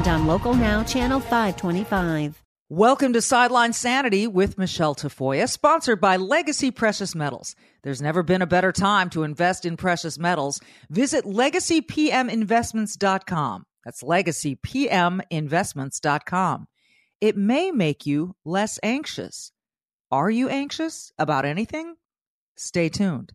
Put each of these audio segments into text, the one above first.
and on Local Now, Channel 525. Welcome to Sideline Sanity with Michele Tafoya, sponsored by Legacy Precious Metals. There's never been a better time to invest in precious metals. Visit legacypminvestments.com. That's legacypminvestments.com. It may make you less anxious. Are you anxious about anything? Stay tuned.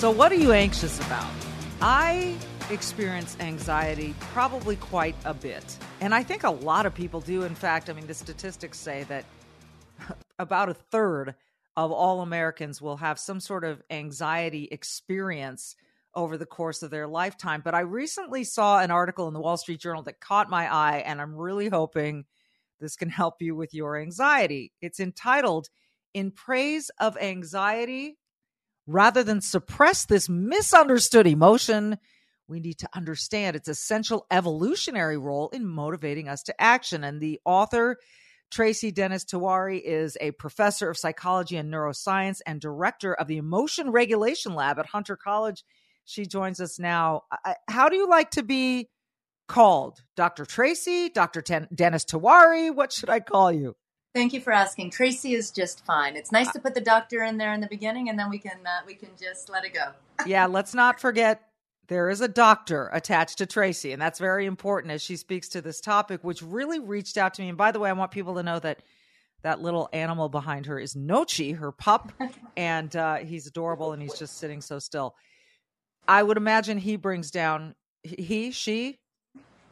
So, what are you anxious about? I experience anxiety probably quite a bit. And I think a lot of people do. In fact, I mean, the statistics say that about a third of all Americans will have some sort of anxiety experience over the course of their lifetime. But I recently saw an article in the Wall Street Journal that caught my eye, and I'm really hoping this can help you with your anxiety. It's entitled In Praise of Anxiety Rather than suppress this misunderstood emotion, we need to understand its essential evolutionary role in motivating us to action. And the author, Tracy Dennis Tiwary, is a professor of psychology and neuroscience and director of the Emotion Regulation Lab at Hunter College. She joins us now. How do you like to be called? Dr. Tracy, Dr. Ten- Dennis Tiwary? What should I call you? Thank you for asking. Tracy is just fine. It's nice to put the doctor in there in the beginning, and then we can uh, we can just let it go. yeah, let's not forget there is a doctor attached to Tracy, and that's very important as she speaks to this topic, which really reached out to me. And by the way, I want people to know that that little animal behind her is Nochi, her pup, and uh, he's adorable, and he's just sitting so still. I would imagine he brings down he she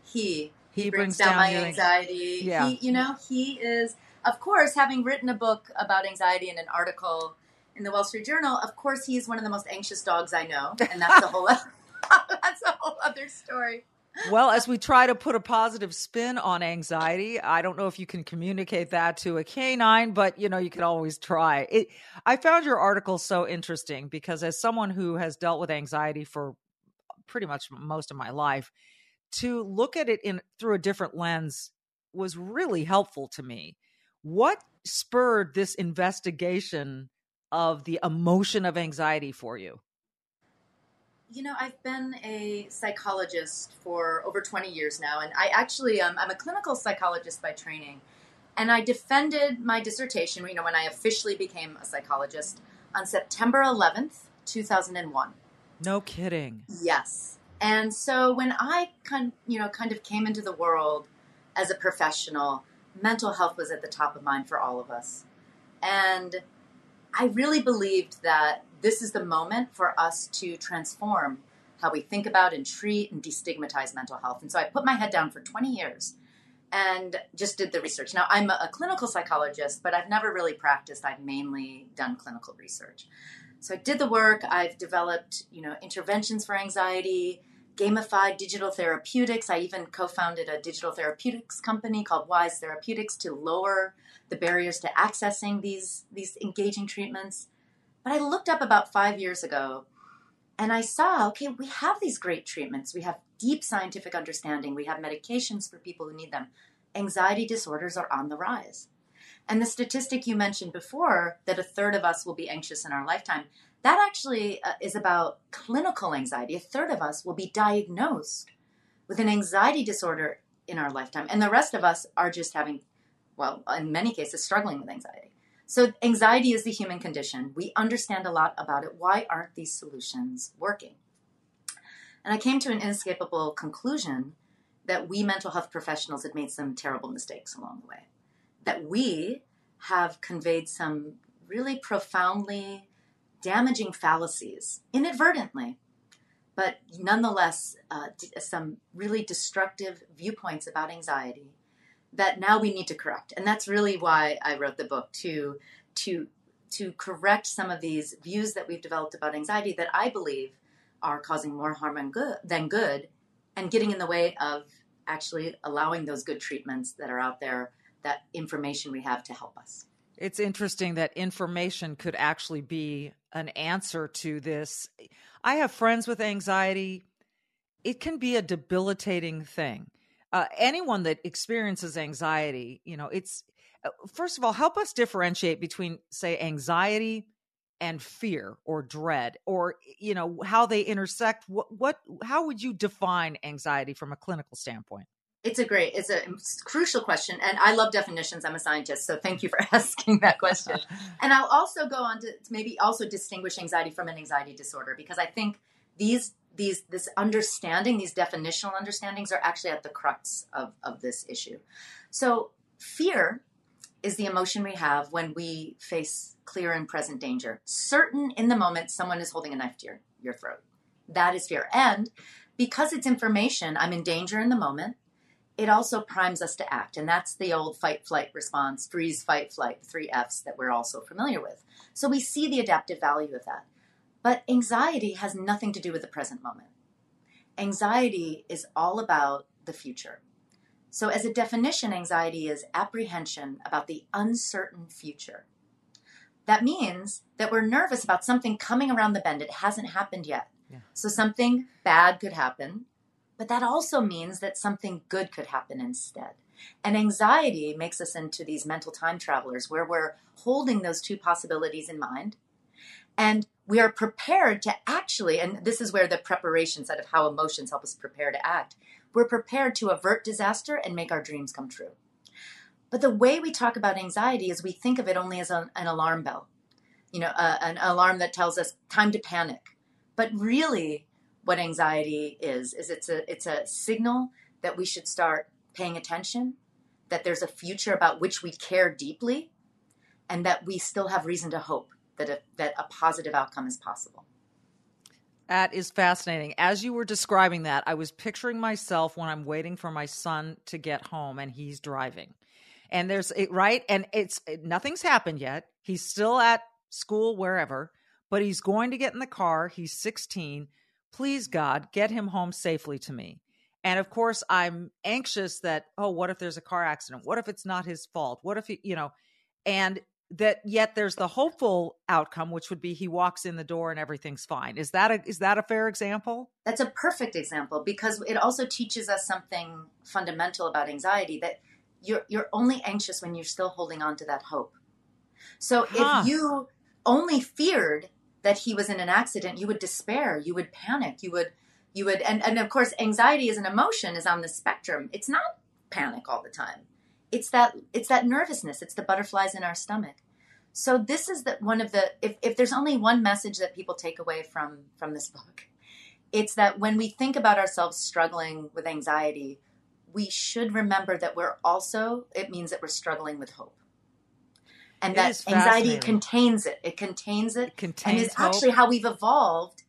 he he, he brings, brings, down, down my anxiety. Yeah, he, you know he is of course, having written a book about anxiety and an article in the Wall Street Journal, of course, he's one of the most anxious dogs I know, and that's the whole that's a whole other story. Well, as we try to put a positive spin on anxiety, I don't know if you can communicate that to a canine, but you know, you can always try. It, I found your article so interesting because as someone who has dealt with anxiety for pretty much most of my life, to look at it in through a different lens was really helpful to me. What spurred this investigation of the emotion of anxiety for you? You know, I've been a psychologist for over 20 years now, and I actually um, I'm a clinical psychologist by training, and I defended my dissertation. You know, when I officially became a psychologist on September 11th, 2001. No kidding. Yes, and so when I kind you know kind of came into the world as a professional, mental health was at the top of mind for all of us. And I really believed that this is the moment for us to transform how we think about and treat and destigmatize mental health. And so I put my head down for 20 years and just did the research. Now, I'm a clinical psychologist, but I've never really practiced. I've mainly done clinical research. So I did the work. I've developed, you know, interventions for anxiety, gamified digital therapeutics. I even co founded a digital therapeutics company called Wise Therapeutics to lower the barriers to accessing these, these engaging treatments. But I looked up about five years ago and I saw okay, we have these great treatments. We have deep scientific understanding. We have medications for people who need them. Anxiety disorders are on the rise. And the statistic you mentioned before that a third of us will be anxious in our lifetime, that actually uh, is about clinical anxiety. A third of us will be diagnosed with an anxiety disorder in our lifetime, and the rest of us are just having, well, in many cases, struggling with anxiety. So, anxiety is the human condition. We understand a lot about it. Why aren't these solutions working? And I came to an inescapable conclusion that we mental health professionals had made some terrible mistakes along the way. That we have conveyed some really profoundly damaging fallacies inadvertently, but nonetheless, uh, some really destructive viewpoints about anxiety that now we need to correct. And that's really why I wrote the book to to to correct some of these views that we've developed about anxiety that I believe are causing more harm good, than good and getting in the way of actually allowing those good treatments that are out there, that information we have to help us. It's interesting that information could actually be an answer to this. I have friends with anxiety. It can be a debilitating thing uh, anyone that experiences anxiety, you know, it's uh, first of all, help us differentiate between, say, anxiety and fear or dread, or you know, how they intersect. What, what, how would you define anxiety from a clinical standpoint? It's a great, it's a crucial question, and I love definitions. I'm a scientist, so thank you for asking that question. and I'll also go on to maybe also distinguish anxiety from an anxiety disorder because I think these these this understanding, these definitional understandings are actually at the crux of, of this issue. So fear is the emotion we have when we face clear and present danger. Certain in the moment someone is holding a knife to your, your throat. That is fear. And because it's information, I'm in danger in the moment, it also primes us to act. And that's the old fight, flight response, freeze, fight, flight, three F's that we're also familiar with. So we see the adaptive value of that. But anxiety has nothing to do with the present moment. Anxiety is all about the future. So, as a definition, anxiety is apprehension about the uncertain future. That means that we're nervous about something coming around the bend. It hasn't happened yet. Yeah. So, something bad could happen, but that also means that something good could happen instead. And anxiety makes us into these mental time travelers where we're holding those two possibilities in mind and we are prepared to actually, and this is where the preparation side of how emotions help us prepare to act, we're prepared to avert disaster and make our dreams come true. But the way we talk about anxiety is we think of it only as a, an alarm bell, you know, uh, an alarm that tells us time to panic. But really, what anxiety is is it's a it's a signal that we should start paying attention, that there's a future about which we care deeply, and that we still have reason to hope that a, that a positive outcome is possible. That is fascinating. As you were describing that, I was picturing myself when I'm waiting for my son to get home and he's driving. And there's it right and it's nothing's happened yet. He's still at school wherever, but he's going to get in the car. He's 16. Please God, get him home safely to me. And of course, I'm anxious that oh, what if there's a car accident? What if it's not his fault? What if he, you know, and that yet there's the hopeful outcome which would be he walks in the door and everything's fine is that a is that a fair example that's a perfect example because it also teaches us something fundamental about anxiety that you're you're only anxious when you're still holding on to that hope so huh. if you only feared that he was in an accident you would despair you would panic you would you would and, and of course anxiety as an emotion is on the spectrum. It's not panic all the time. It's that it's that nervousness. It's the butterflies in our stomach. So this is that one of the if, if there's only one message that people take away from from this book it's that when we think about ourselves struggling with anxiety we should remember that we're also it means that we're struggling with hope and it that anxiety contains it it contains it, it contains and is actually how we've evolved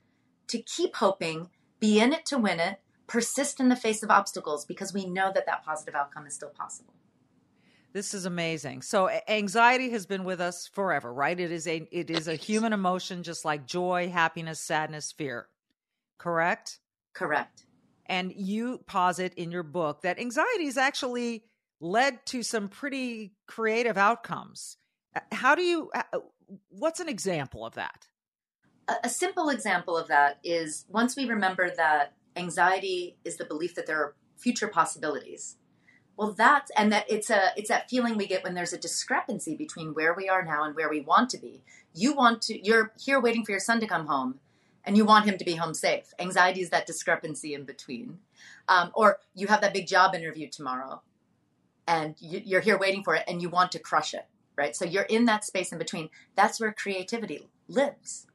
to keep hoping be in it to win it persist in the face of obstacles because we know that that positive outcome is still possible this is amazing. So anxiety has been with us forever, right? It is a it is a human emotion just like joy, happiness, sadness, fear. Correct? Correct. And you posit in your book that anxiety has actually led to some pretty creative outcomes. How do you uh, what's an example of that? A, a simple example of that is once we remember that anxiety is the belief that there are future possibilities well that's and that it's a it's that feeling we get when there's a discrepancy between where we are now and where we want to be. You want to you're here waiting for your son to come home and you want him to be home safe. Anxiety is that discrepancy in between. Um, or you have that big job interview tomorrow and you, you're here waiting for it and you want to crush it right? So you're in that space in between. That's where creativity lives.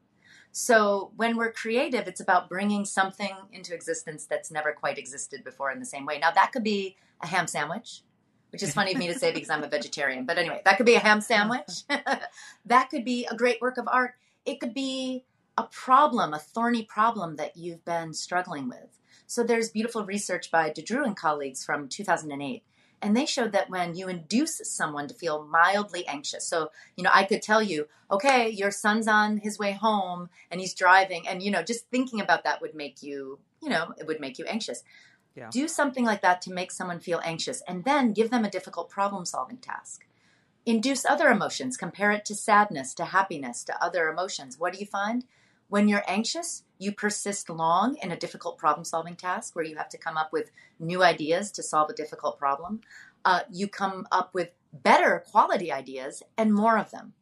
So when we're creative, it's about bringing something into existence that's never quite existed before in the same way. Now, that could be a ham sandwich, which is funny of me to say because I'm a vegetarian. But anyway, that could be a ham sandwich. that could be a great work of art. It could be a problem, a thorny problem that you've been struggling with. So there's beautiful research by De Dreu and colleagues from 2008 and they showed that when you induce someone to feel mildly anxious. So you know i could tell you okay your son's on his way home and he's driving. And you know just thinking about that would make you you know it would make you anxious. Yeah. do something like that to make someone feel anxious and then give them a difficult problem solving task. Induce other emotions. Compare it to sadness to happiness to other emotions. What do you find? When you're anxious, you persist long in a difficult problem solving task where you have to come up with new ideas to solve a difficult problem. Uh, you come up with better quality ideas and more of them.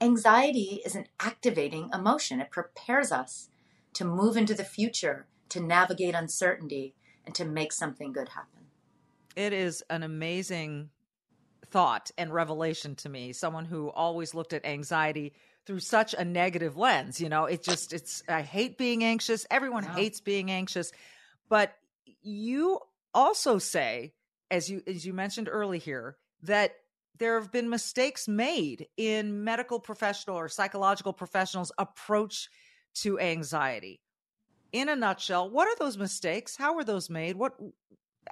Anxiety is an activating emotion, it prepares us to move into the future, to navigate uncertainty, and to make something good happen. It is an amazing thought and revelation to me. Someone who always looked at anxiety through such a negative lens. You know, it just, it's, I hate being anxious. Everyone wow. hates being anxious. But you also say, as you, as you mentioned early here, that there have been mistakes made in medical professional or psychological professionals' approach to anxiety. In a nutshell, what are those mistakes? How were those made? What,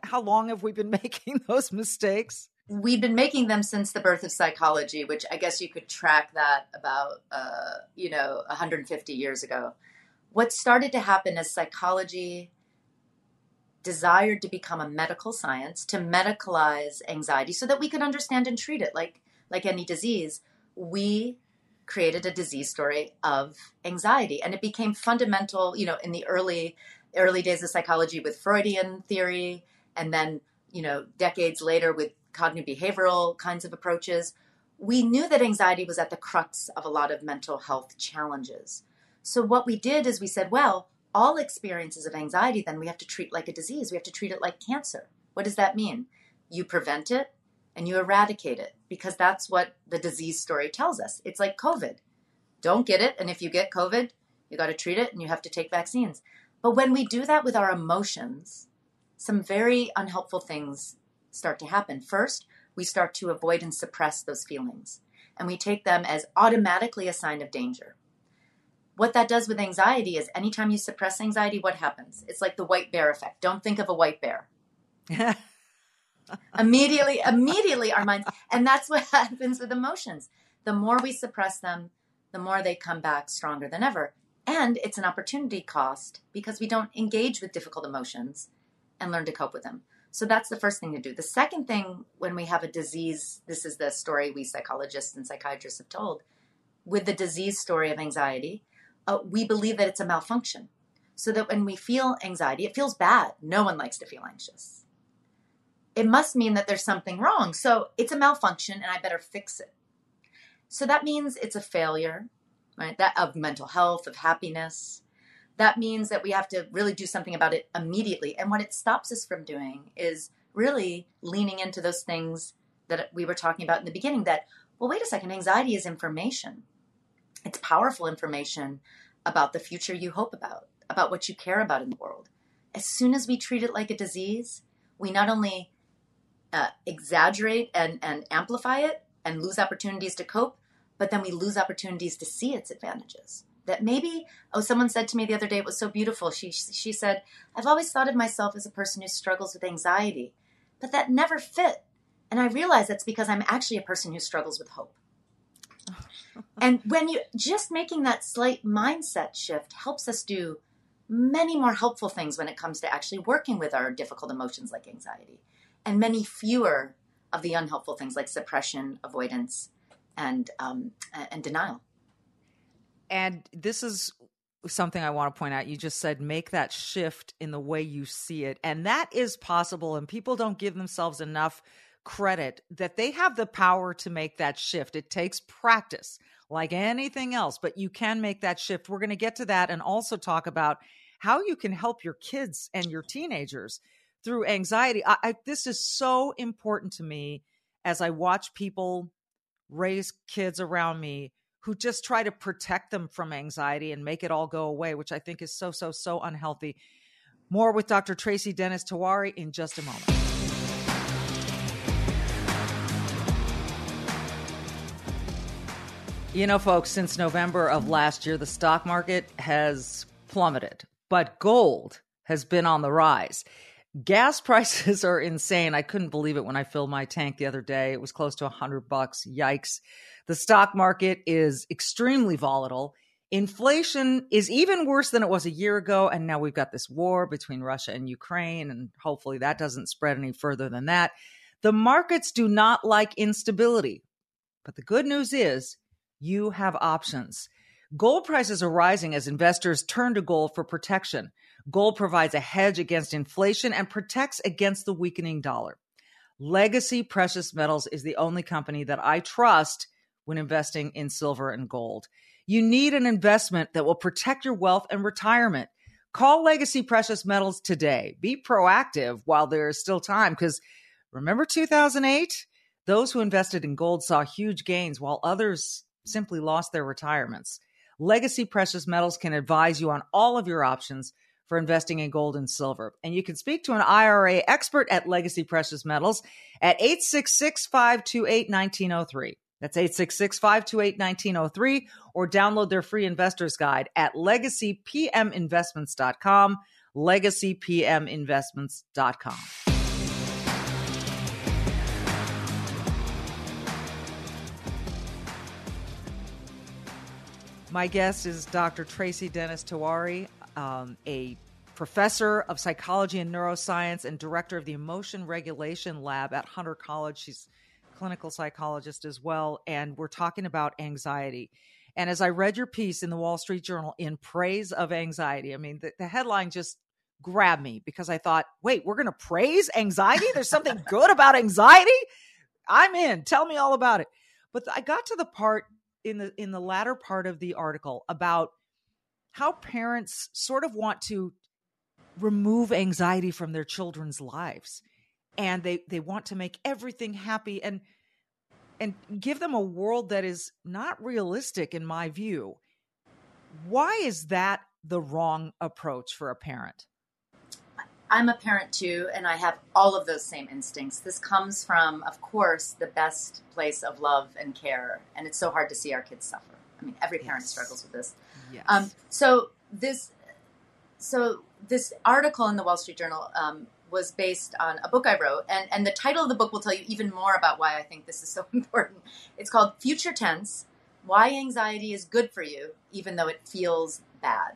how long have we been making those mistakes? We've been making them since the birth of psychology, which I guess you could track that about, uh, you know, 150 years ago. What started to happen is psychology desired to become a medical science to medicalize anxiety so that we could understand and treat it like like any disease. We created a disease story of anxiety and it became fundamental, you know, in the early early days of psychology with Freudian theory and then, you know, decades later with cognitive behavioral kinds of approaches, we knew that anxiety was at the crux of a lot of mental health challenges. So, what we did is we said, well, all experiences of anxiety, then we have to treat like a disease. We have to treat it like cancer. What does that mean? You prevent it and you eradicate it because that's what the disease story tells us. It's like COVID. Don't get it. And if you get COVID, you got to treat it and you have to take vaccines. But when we do that with our emotions, some very unhelpful things start to happen. First, we start to avoid and suppress those feelings, and we take them as automatically a sign of danger. What that does with anxiety is anytime you suppress anxiety, what happens? It's like the white bear effect. Don't think of a white bear. immediately, immediately our minds, and that's what happens with emotions. The more we suppress them, the more they come back stronger than ever. And it's an opportunity cost because we don't engage with difficult emotions and learn to cope with them. So that's the first thing to do. The second thing, when we have a disease, this is the story we psychologists and psychiatrists have told. With the disease story of anxiety, uh, we believe that it's a malfunction. So that when we feel anxiety, it feels bad. No one likes to feel anxious. It must mean that there's something wrong. So it's a malfunction and I better fix it. So that means it's a failure, right? That of mental health, of happiness, that means that we have to really do something about it immediately. And what it stops us from doing is really leaning into those things that we were talking about in the beginning that, well, wait a second, anxiety is information. It's powerful information about the future you hope about, about what you care about in the world. As soon as we treat it like a disease, we not only uh, exaggerate and, and amplify it and lose opportunities to cope, but then we lose opportunities to see its advantages that maybe oh someone said to me the other day it was so beautiful. She she said i've always thought of myself as a person who struggles with anxiety but that never fit. And i realize that's because i'm actually a person who struggles with hope. And when you just making that slight mindset shift helps us do many more helpful things when it comes to actually working with our difficult emotions like anxiety and many fewer of the unhelpful things like suppression avoidance and um, and denial and this is something I want to point out. You just said make that shift in the way you see it. And that is possible. And people don't give themselves enough credit that they have the power to make that shift. It takes practice like anything else, but you can make that shift. We're going to get to that and also talk about how you can help your kids and your teenagers through anxiety. I, I, this is so important to me as I watch people raise kids around me who just try to protect them from anxiety and make it all go away, which I think is so, so, so unhealthy. More with Dr. Tracy Dennis Tiwary in just a moment. You know, folks, since November of last year, the stock market has plummeted, but gold has been on the rise. Gas prices are insane. I couldn't believe it when I filled my tank the other day. It was close to 100 bucks. Yikes. The stock market is extremely volatile. Inflation is even worse than it was a year ago. And now we've got this war between Russia and Ukraine, and hopefully that doesn't spread any further than that. The markets do not like instability. But the good news is you have options. Gold prices are rising as investors turn to gold for protection. Gold provides a hedge against inflation and protects against the weakening dollar. Legacy Precious Metals is the only company that I trust when investing in silver and gold. You need an investment that will protect your wealth and retirement. Call Legacy Precious Metals today. Be proactive while there is still time because remember 2008? Those who invested in gold saw huge gains while others simply lost their retirements. Legacy Precious Metals can advise you on all of your options for investing in gold and silver. And you can speak to an IRA expert at Legacy Precious Metals at 866 528 1903. That's 866 528 1903 or download their free investor's guide at legacypminvestments.com. Legacypminvestments.com. My guest is Dr. Tracy Dennis Tiwary, um, a professor of psychology and neuroscience and director of the Emotion Regulation Lab at Hunter College. She's clinical psychologist as well. And we're talking about anxiety. And as I read your piece in the Wall Street Journal in praise of anxiety, I mean, the, the headline just grabbed me because I thought, wait, we're going to praise anxiety? There's something good about anxiety? I'm in. Tell me all about it. But I got to the part in the in the latter part of the article about how parents sort of want to remove anxiety from their children's lives and they they want to make everything happy and and give them a world that is not realistic in my view why is that the wrong approach for a parent I'm a parent too, and I have all of those same instincts. This comes from, of course, the best place of love and care, and it's so hard to see our kids suffer. I mean, every parent yes. struggles with this. Yes. Um, so this, so this article in the Wall Street Journal um, was based on a book I wrote, and and the title of the book will tell you even more about why I think this is so important. It's called Future Tense: Why Anxiety is Good for You, even though it feels bad.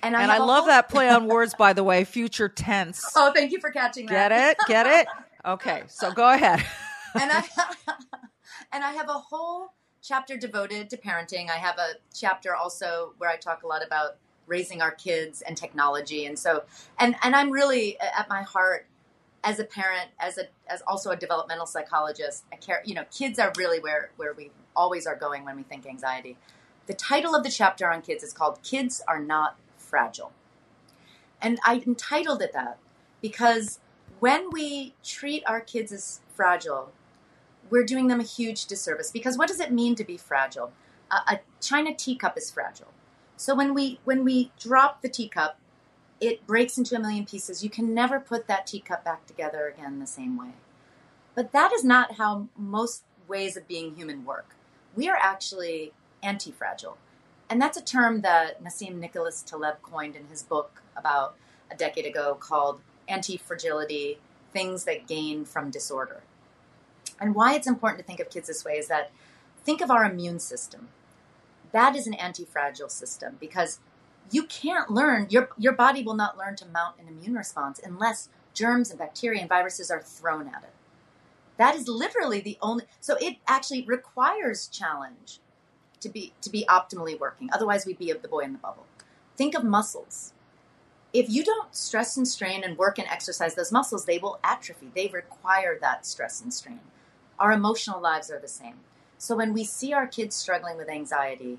And I, and I love whole- that play on words, by the way, future tense. Oh, thank you for catching that. Get it? Get it? Okay, so go ahead. and I and I have a whole chapter devoted to parenting. I have a chapter also where I talk a lot about raising our kids and technology. And so and and I'm really at my heart as a parent, as a as also a developmental psychologist, I care, you know, kids are really where where we always are going when we think anxiety. The title of the chapter on kids is called Kids Are Not fragile. And I entitled it that because when we treat our kids as fragile, we're doing them a huge disservice. Because what does it mean to be fragile? A, a china teacup is fragile. So when we when we drop the teacup, it breaks into a million pieces. You can never put that teacup back together again the same way. But that is not how most ways of being human work. We are actually anti-fragile. And that's a term that Nassim Nicholas Taleb coined in his book about a decade ago called anti fragility Things That Gain from Disorder. And why it's important to think of kids this way is that think of our immune system. That is an anti fragile system because you can't learn, your, your body will not learn to mount an immune response unless germs and bacteria and viruses are thrown at it. That is literally the only, so it actually requires challenge to be to be optimally working. Otherwise, we'd be the boy in the bubble. Think of muscles. If you don't stress and strain and work and exercise those muscles, they will atrophy. They require that stress and strain. Our emotional lives are the same. So when we see our kids struggling with anxiety,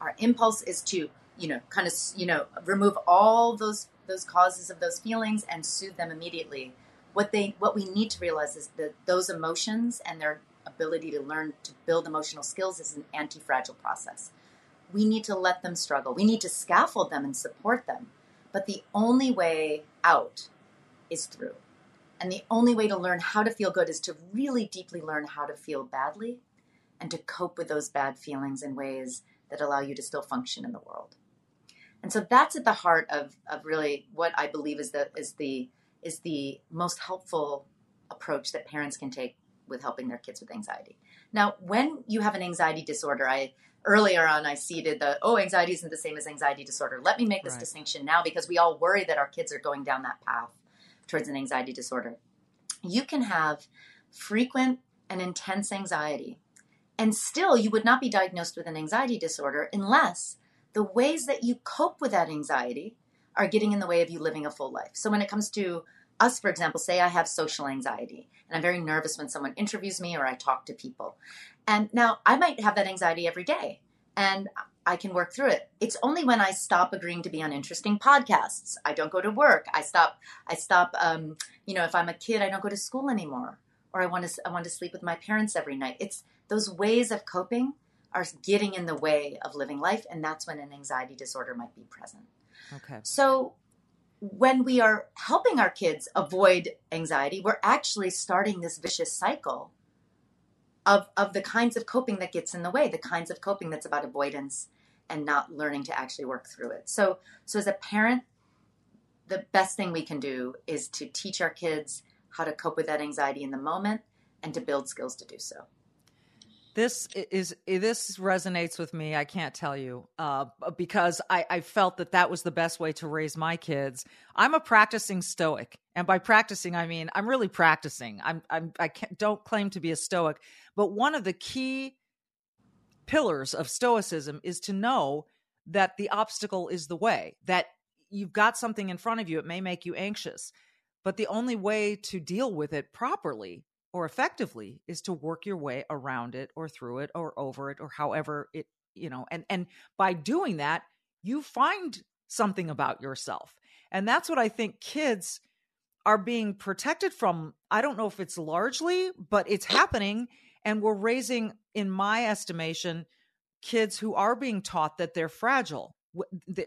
our impulse is to, you know, kind of, you know, remove all those those causes of those feelings and soothe them immediately. What they what we need to realize is that those emotions and their ability to learn to build emotional skills is an anti fragile process. We need to let them struggle, we need to scaffold them and support them. But the only way out is through. And the only way to learn how to feel good is to really deeply learn how to feel badly and to cope with those bad feelings in ways that allow you to still function in the world. And so that's at the heart of, of really what I believe is the is the is the most helpful approach that parents can take with helping their kids with anxiety. Now, when you have an anxiety disorder, I earlier on I seeded the oh anxiety isn't the same as anxiety disorder. Let me make this right. distinction now because we all worry that our kids are going down that path towards an anxiety disorder. You can have frequent and intense anxiety and still you would not be diagnosed with an anxiety disorder unless the ways that you cope with that anxiety are getting in the way of you living a full life. So when it comes to us, for example, say I have social anxiety and I'm very nervous when someone interviews me or I talk to people. And now I might have that anxiety every day and I can work through it. It's only when I stop agreeing to be on interesting podcasts. I don't go to work. I stop, I stop, um, you know, if I'm a kid, I don't go to school anymore or I want to, I want to sleep with my parents every night. It's those ways of coping are getting in the way of living life. And that's when an anxiety disorder might be present. Okay. So when we are helping our kids avoid anxiety, we're actually starting this vicious cycle of, of the kinds of coping that gets in the way, the kinds of coping that's about avoidance and not learning to actually work through it. So, so as a parent, the best thing we can do is to teach our kids how to cope with that anxiety in the moment and to build skills to do so this is this resonates with me i can't tell you uh, because I, I, felt that that was the best way to raise my kids. I'm a practicing stoic and by practicing i mean i'm really practicing. I'm, I'm i can't, don't claim to be a stoic but one of the key pillars of stoicism is to know that the obstacle is the way that you've got something in front of you it may make you anxious but the only way to deal with it properly or effectively is to work your way around it or through it or over it or however it you know and and by doing that you find something about yourself. And that's what i think kids are being protected from. I don't know if it's largely but it's happening and we're raising in my estimation kids who are being taught that they're fragile.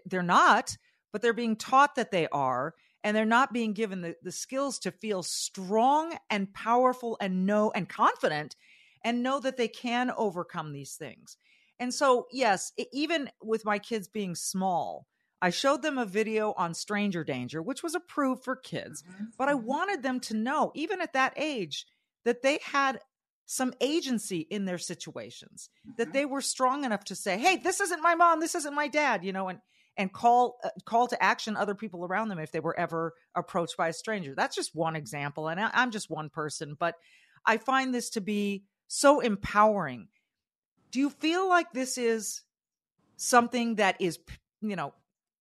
They're not but they're being taught that they are and they're not being given the, the skills to feel strong and powerful and know and confident and know that they can overcome these things. And so, yes, it, even with my kids being small, I showed them a video on stranger danger, which was approved for kids, mm-hmm. but I mm-hmm. wanted them to know, even at that age, that they had some agency in their situations, mm-hmm. that they were strong enough to say, "Hey, this isn't my mom, this isn't my dad," you know, and and call uh, call to action other people around them if they were ever approached by a stranger. That's just one example, and I, I'm just one person, but I find this to be so empowering. Do you feel like this is something that is, you know,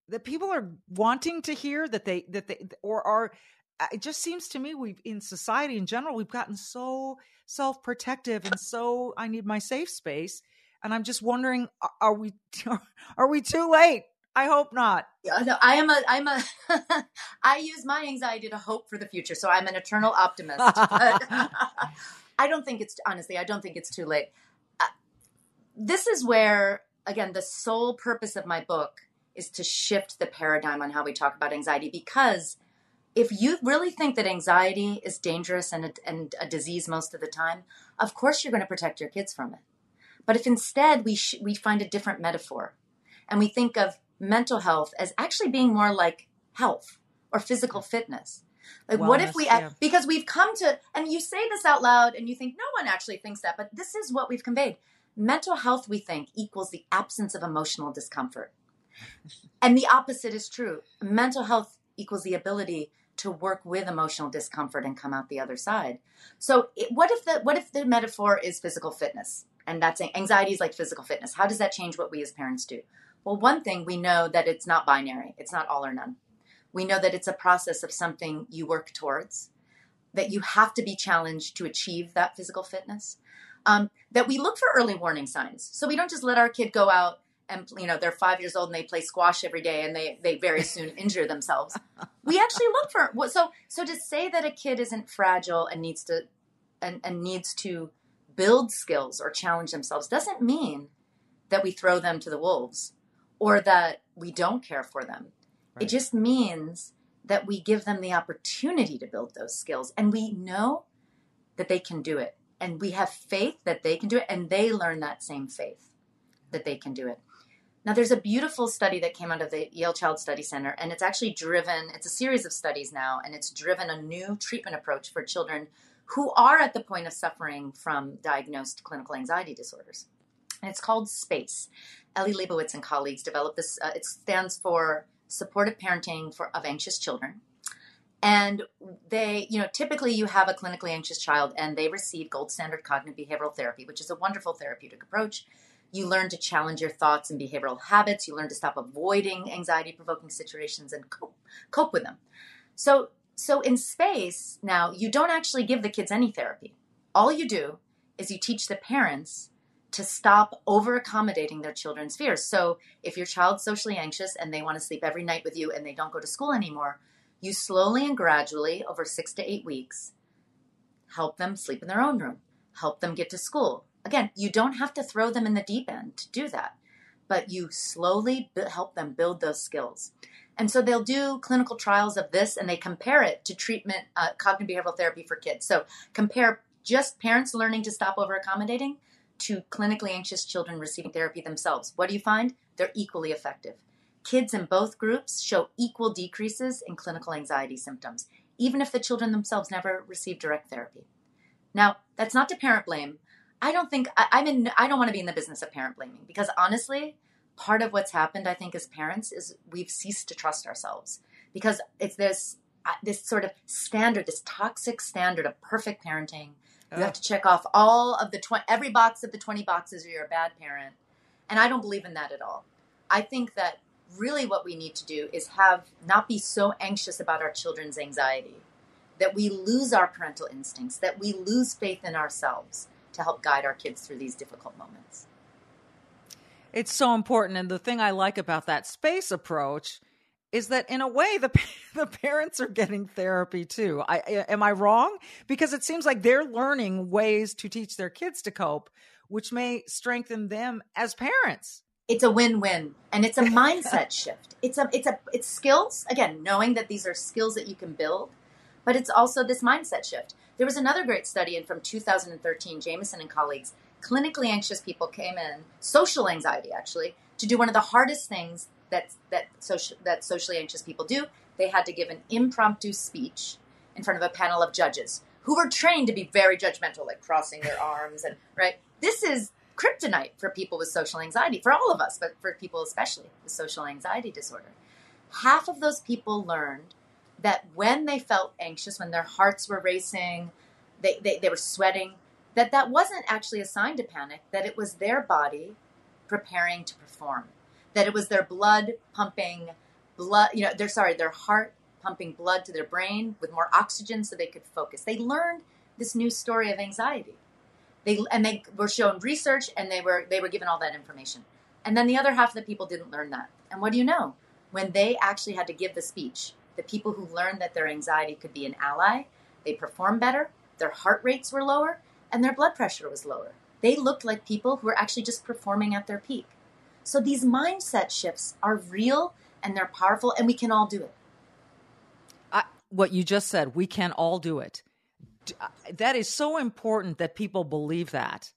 that people are wanting to hear that they that they or are uh, it just seems to me we've in society in general we've gotten so self-protective and so i need my safe space and i'm just wondering are we are we too late I hope not. No, I am a. I'm a. I use my anxiety to hope for the future, so I'm an eternal optimist. I don't think it's honestly. I don't think it's too late. Uh, this is where, again, the sole purpose of my book is to shift the paradigm on how we talk about anxiety. Because if you really think that anxiety is dangerous and a, and a disease most of the time, of course you're going to protect your kids from it. But if instead we sh- we find a different metaphor, and we think of mental health as actually being more like health or physical fitness. Like, Wellness, what if we, yeah. because we've come to, and you say this out loud and you think no one actually thinks that, but this is what we've conveyed. Mental health, we think, equals the absence of emotional discomfort. and the opposite is true. Mental health equals the ability to work with emotional discomfort and come out the other side. So, it, what if the what if the metaphor is physical fitness, and that's anxiety is like physical fitness? How does that change what we as parents do? Well, one thing we know that it's not binary, it's not all or none. We know that it's a process of something you work towards, that you have to be challenged to achieve that physical fitness, um, that we look for early warning signs. So we don't just let our kid go out and you know they're five years old and they play squash every day and they they very soon injure themselves we actually look for so so to say that a kid isn't fragile and needs to and, and needs to build skills or challenge themselves doesn't mean that we throw them to the wolves or that we don't care for them. Right. It just means that we give them the opportunity to build those skills and we know that they can do it. And we have faith that they can do it and they learn that same faith that they can do it. Now, there's a beautiful study that came out of the Yale Child Study Center, and it's actually driven, it's a series of studies now, and it's driven a new treatment approach for children who are at the point of suffering from diagnosed clinical anxiety disorders. And it's called SPACE. Eli Lebowitz and colleagues developed this, uh, it stands for Supportive Parenting for, of Anxious Children. And they, you know, typically you have a clinically anxious child and they receive gold standard cognitive behavioral therapy, which is a wonderful therapeutic approach you learn to challenge your thoughts and behavioral habits. You learn to stop avoiding anxiety provoking situations and cope, cope with them. So, so in space now, you don't actually give the kids any therapy. All you do is you teach the parents to stop over accommodating their children's fears. So, if your child's socially anxious and they want to sleep every night with you and they don't go to school anymore, you slowly and gradually, over six to eight weeks, help them sleep in their own room, help them get to school, Again, you don't have to throw them in the deep end to do that, but you slowly help them build those skills. And so they'll do clinical trials of this and they compare it to treatment, uh, cognitive behavioral therapy for kids. So compare just parents learning to stop over accommodating to clinically anxious children receiving therapy themselves. What do you find? They're equally effective. Kids in both groups show equal decreases in clinical anxiety symptoms, even if the children themselves never receive direct therapy. Now, that's not to parent blame, I don't think I, I'm in. I don't want to be in the business of parent blaming because honestly, part of what's happened, I think, as parents, is we've ceased to trust ourselves because it's this uh, this sort of standard, this toxic standard of perfect parenting. You have to check off all of the twenty, every box of the twenty boxes, or you're a bad parent. And I don't believe in that at all. I think that really what we need to do is have not be so anxious about our children's anxiety that we lose our parental instincts, that we lose faith in ourselves to help guide our kids through these difficult moments. It's so important. And the thing I like about that space approach is that in a way the the parents are getting therapy too. I am I wrong? Because it seems like they're learning ways to teach their kids to cope, which may strengthen them as parents. It's a win-win and it's a mindset shift. It's a it's a it's skills again, knowing that these are skills that you can build, but it's also this mindset shift. There was another great study in from 2013, Jamieson and colleagues. Clinically anxious people came in, social anxiety actually, to do one of the hardest things that that social, that socially anxious people do. They had to give an impromptu speech in front of a panel of judges who were trained to be very judgmental, like crossing their arms and right. This is kryptonite for people with social anxiety, for all of us, but for people especially with social anxiety disorder. Half of those people learned that when they felt anxious, when their hearts were racing, they, they, they were sweating, that that wasn't actually a sign to panic, that it was their body preparing to perform, that it was their blood pumping blood, you know, they're sorry, their heart pumping blood to their brain with more oxygen so they could focus. They learned this new story of anxiety. They and they were shown research and they were they were given all that information. And then the other half of the people didn't learn that. And what do you know? When they actually had to give the speech, the people who learned that their anxiety could be an ally, they performed better, their heart rates were lower, and their blood pressure was lower. They looked like people who were actually just performing at their peak. So these mindset shifts are real and they're powerful, and we can all do it. I, what you just said, we can all do it. Uh, that is so important that people believe that.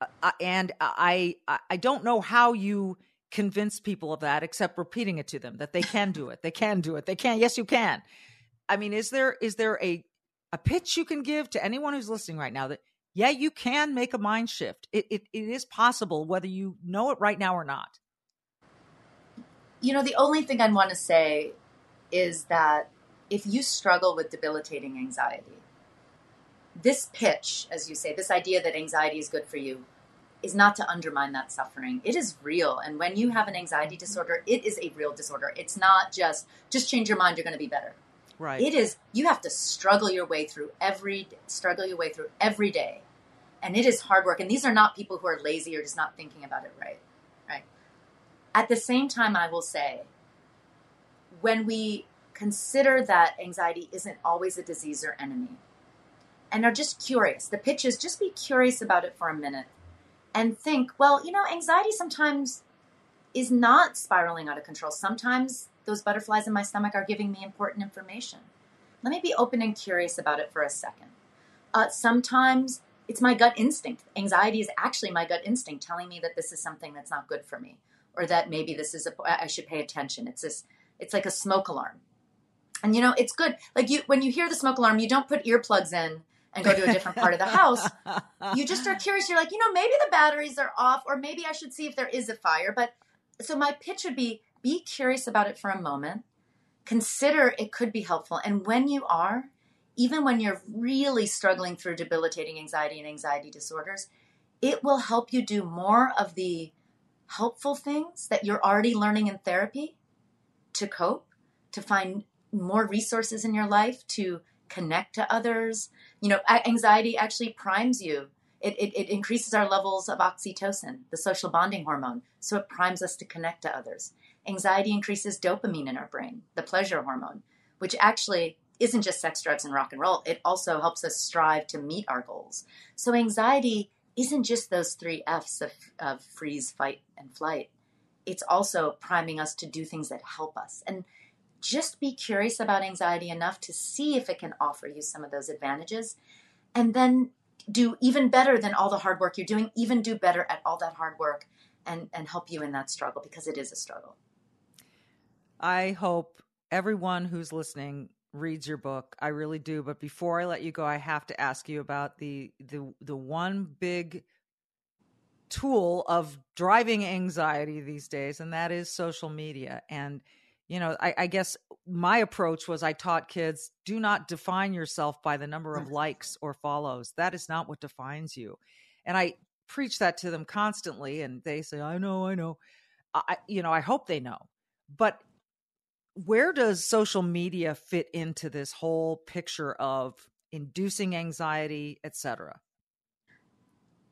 Uh, and I, I don't know how you convince people of that except repeating it to them that they can do it. They can do it. They can. Yes, you can. I mean, is there is there a a pitch you can give to anyone who's listening right now that yeah, you can make a mind shift. It it, it is possible whether you know it right now or not. You know, the only thing I'd want to say is that if you struggle with debilitating anxiety, this pitch, as you say, this idea that anxiety is good for you, is not to undermine that suffering. It is real. And when you have an anxiety disorder, it is a real disorder. It's not just, just change your mind, you're going to be better. Right. It is, you have to struggle your way through every, struggle your way through every day. And it is hard work. And these are not people who are lazy or just not thinking about it right. Right. At the same time, I will say, when we consider that anxiety isn't always a disease or enemy, and are just curious. The pitch is just be curious about it for a minute and think, well, you know, anxiety sometimes is not spiraling out of control. Sometimes those butterflies in my stomach are giving me important information. Let me be open and curious about it for a second. Uh, sometimes it's my gut instinct. Anxiety is actually my gut instinct telling me that this is something that's not good for me, or that maybe this is a I should pay attention. It's this. It's like a smoke alarm, and you know it's good. Like you when you hear the smoke alarm, you don't put earplugs in and go to a different part of the house. You just are curious. You're like, you know, maybe the batteries are off, or maybe I should see if there is a fire. But so my pitch would be: be curious about it for a moment. Consider it could be helpful, and when you are, even when you're really struggling through debilitating anxiety and anxiety disorders, it will help you do more of the helpful things that you're already learning in therapy to cope, to find more resources in your life, to connect to others. You know, anxiety actually primes you. It, it, it, increases our levels of oxytocin, the social bonding hormone. So it primes us to connect to others. Anxiety increases dopamine in our brain, the pleasure hormone, which actually isn't just sex, drugs, and rock and roll. It also helps us strive to meet our goals. So anxiety isn't just those three F's of, of freeze, fight, and flight. It's also priming us to do things that help us. And just be curious about anxiety enough to see if it can offer you some of those advantages. And then do even better than all the hard work you're doing, even do better at all that hard work and, and help you in that struggle because it is a struggle. I hope everyone who's listening reads your book. I really do. But before I let you go, I have to ask you about the the the one big tool of driving anxiety these days, and that is social media. And you know, I, I guess my approach was I taught kids do not define yourself by the number of likes or follows. That is not what defines you. And I preach that to them constantly, and they say, "I know, I know." I, you know, I hope they know. But where does social media fit into this whole picture of inducing anxiety, etc.?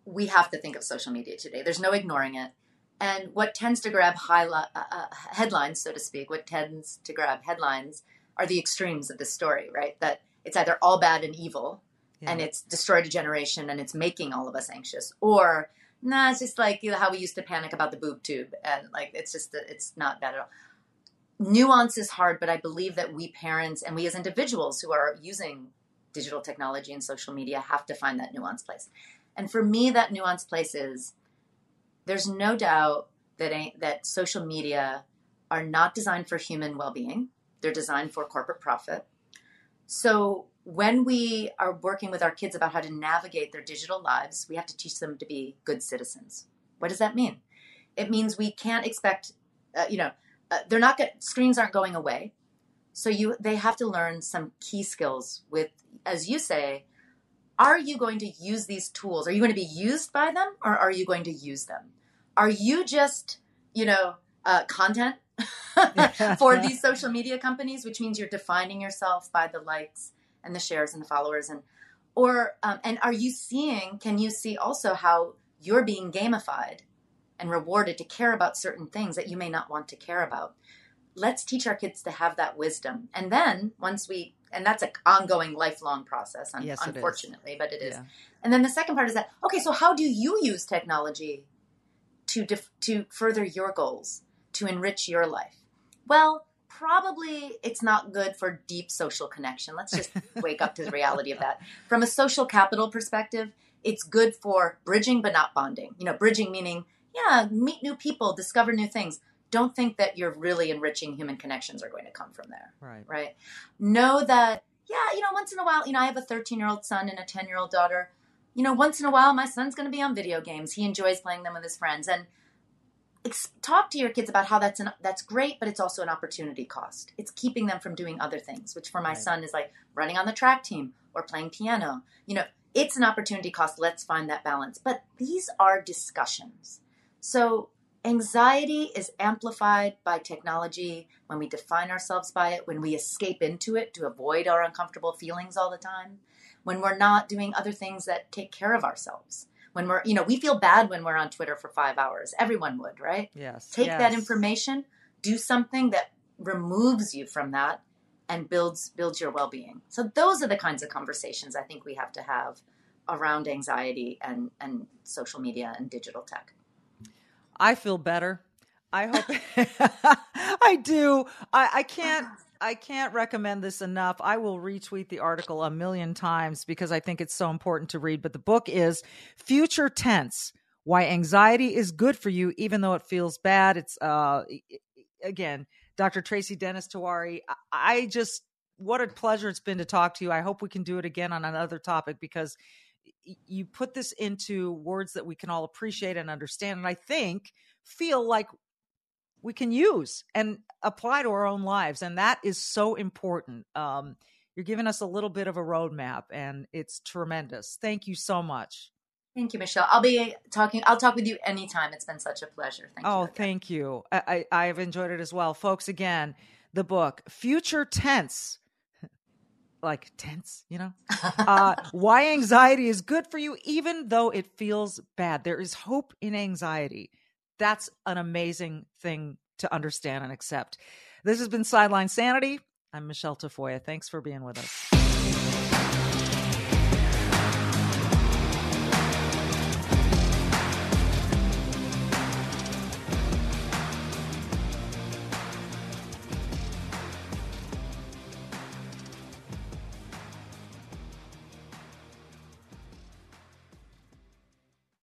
We have to think of social media today. There's no ignoring it. And what tends to grab uh, uh, headlines, so to speak, what tends to grab headlines are the extremes of this story, right? That it's either all bad and evil, yeah. and it's destroyed a generation, and it's making all of us anxious, or nah, it's just like you know, how we used to panic about the boob tube, and like it's just it's not bad at all nuance is hard, but I believe that we parents and we as individuals who are using digital technology and social media have to find that nuance place. And for me, that nuance place is there's no doubt that that social media are not designed for human well-being. They're designed for corporate profit. So when we are working with our kids about how to navigate their digital lives, we have to teach them to be good citizens. What does that mean? It means we can't expect, uh, you know, uh, they're not get, screens aren't going away. So you they have to learn some key skills with as you say are you going to use these tools? Are you going to be used by them or are you going to use them? Are you just you know uh, content for these social media companies which means you're defining yourself by the likes and the shares and the followers and or um, and are you seeing can you see also how you're being gamified and rewarded to care about certain things that you may not want to care about. Let's teach our kids to have that wisdom. And then once we, and that's an ongoing, lifelong process, un- yes, unfortunately, but it is. Yeah. And then the second part is that, okay, so how do you use technology to, def- to further your goals, to enrich your life? Well, probably it's not good for deep social connection. Let's just wake up to the reality of that. From a social capital perspective, it's good for bridging but not bonding. You know, bridging meaning yeah, meet new people, discover new things. Don't think that you're really enriching human connections are going to come from there. Right. Right. Know that, yeah, you know, once in a while, you know, I have a 13 year old son and a 10 year old daughter. You know, once in a while, my son's going to be on video games. He enjoys playing them with his friends. And ex- talk to your kids about how that's an, that's great, but it's also an opportunity cost. It's keeping them from doing other things, which for my right. son is like running on the track team or playing piano. You know, it's an opportunity cost. Let's find that balance. But these are discussions. So, anxiety is amplified by technology when we define ourselves by it, when we escape into it to avoid our uncomfortable feelings all the time, when we're not doing other things that take care of ourselves. When we're, you know, we feel bad when we're on Twitter for five hours. Everyone would, right? Yes. Take yes. that information, do something that removes you from that, and builds builds your well-being. So those are the kinds of conversations I think we have to have around anxiety and and social media and digital tech. I feel better. I hope I do. I, I can't I can't recommend this enough. I will retweet the article a million times because I think it's so important to read. But the book is Future Tense Why Anxiety is Good for You, even though it feels bad. It's, uh, again, Dr. Tracy Dennis Tiwary. I just, what a pleasure it's been to talk to you. I hope we can do it again on another topic because you put this into words that we can all appreciate and understand. And I think feel like we can use and apply to our own lives. And that is so important. Um, you're giving us a little bit of a roadmap, and it's tremendous. Thank you so much. Thank you, Michele. I'll be talking. I'll talk with you anytime. It's been such a pleasure. Thank oh, you. Oh, thank you. I, I have enjoyed it as well, folks. Again, the book Future Tense, like tense, you know, uh, why anxiety is good for you, even though it feels bad. There is hope in anxiety that's an amazing thing to understand and accept. This has been Sideline Sanity. I'm Michele Tafoya. Thanks for being with us.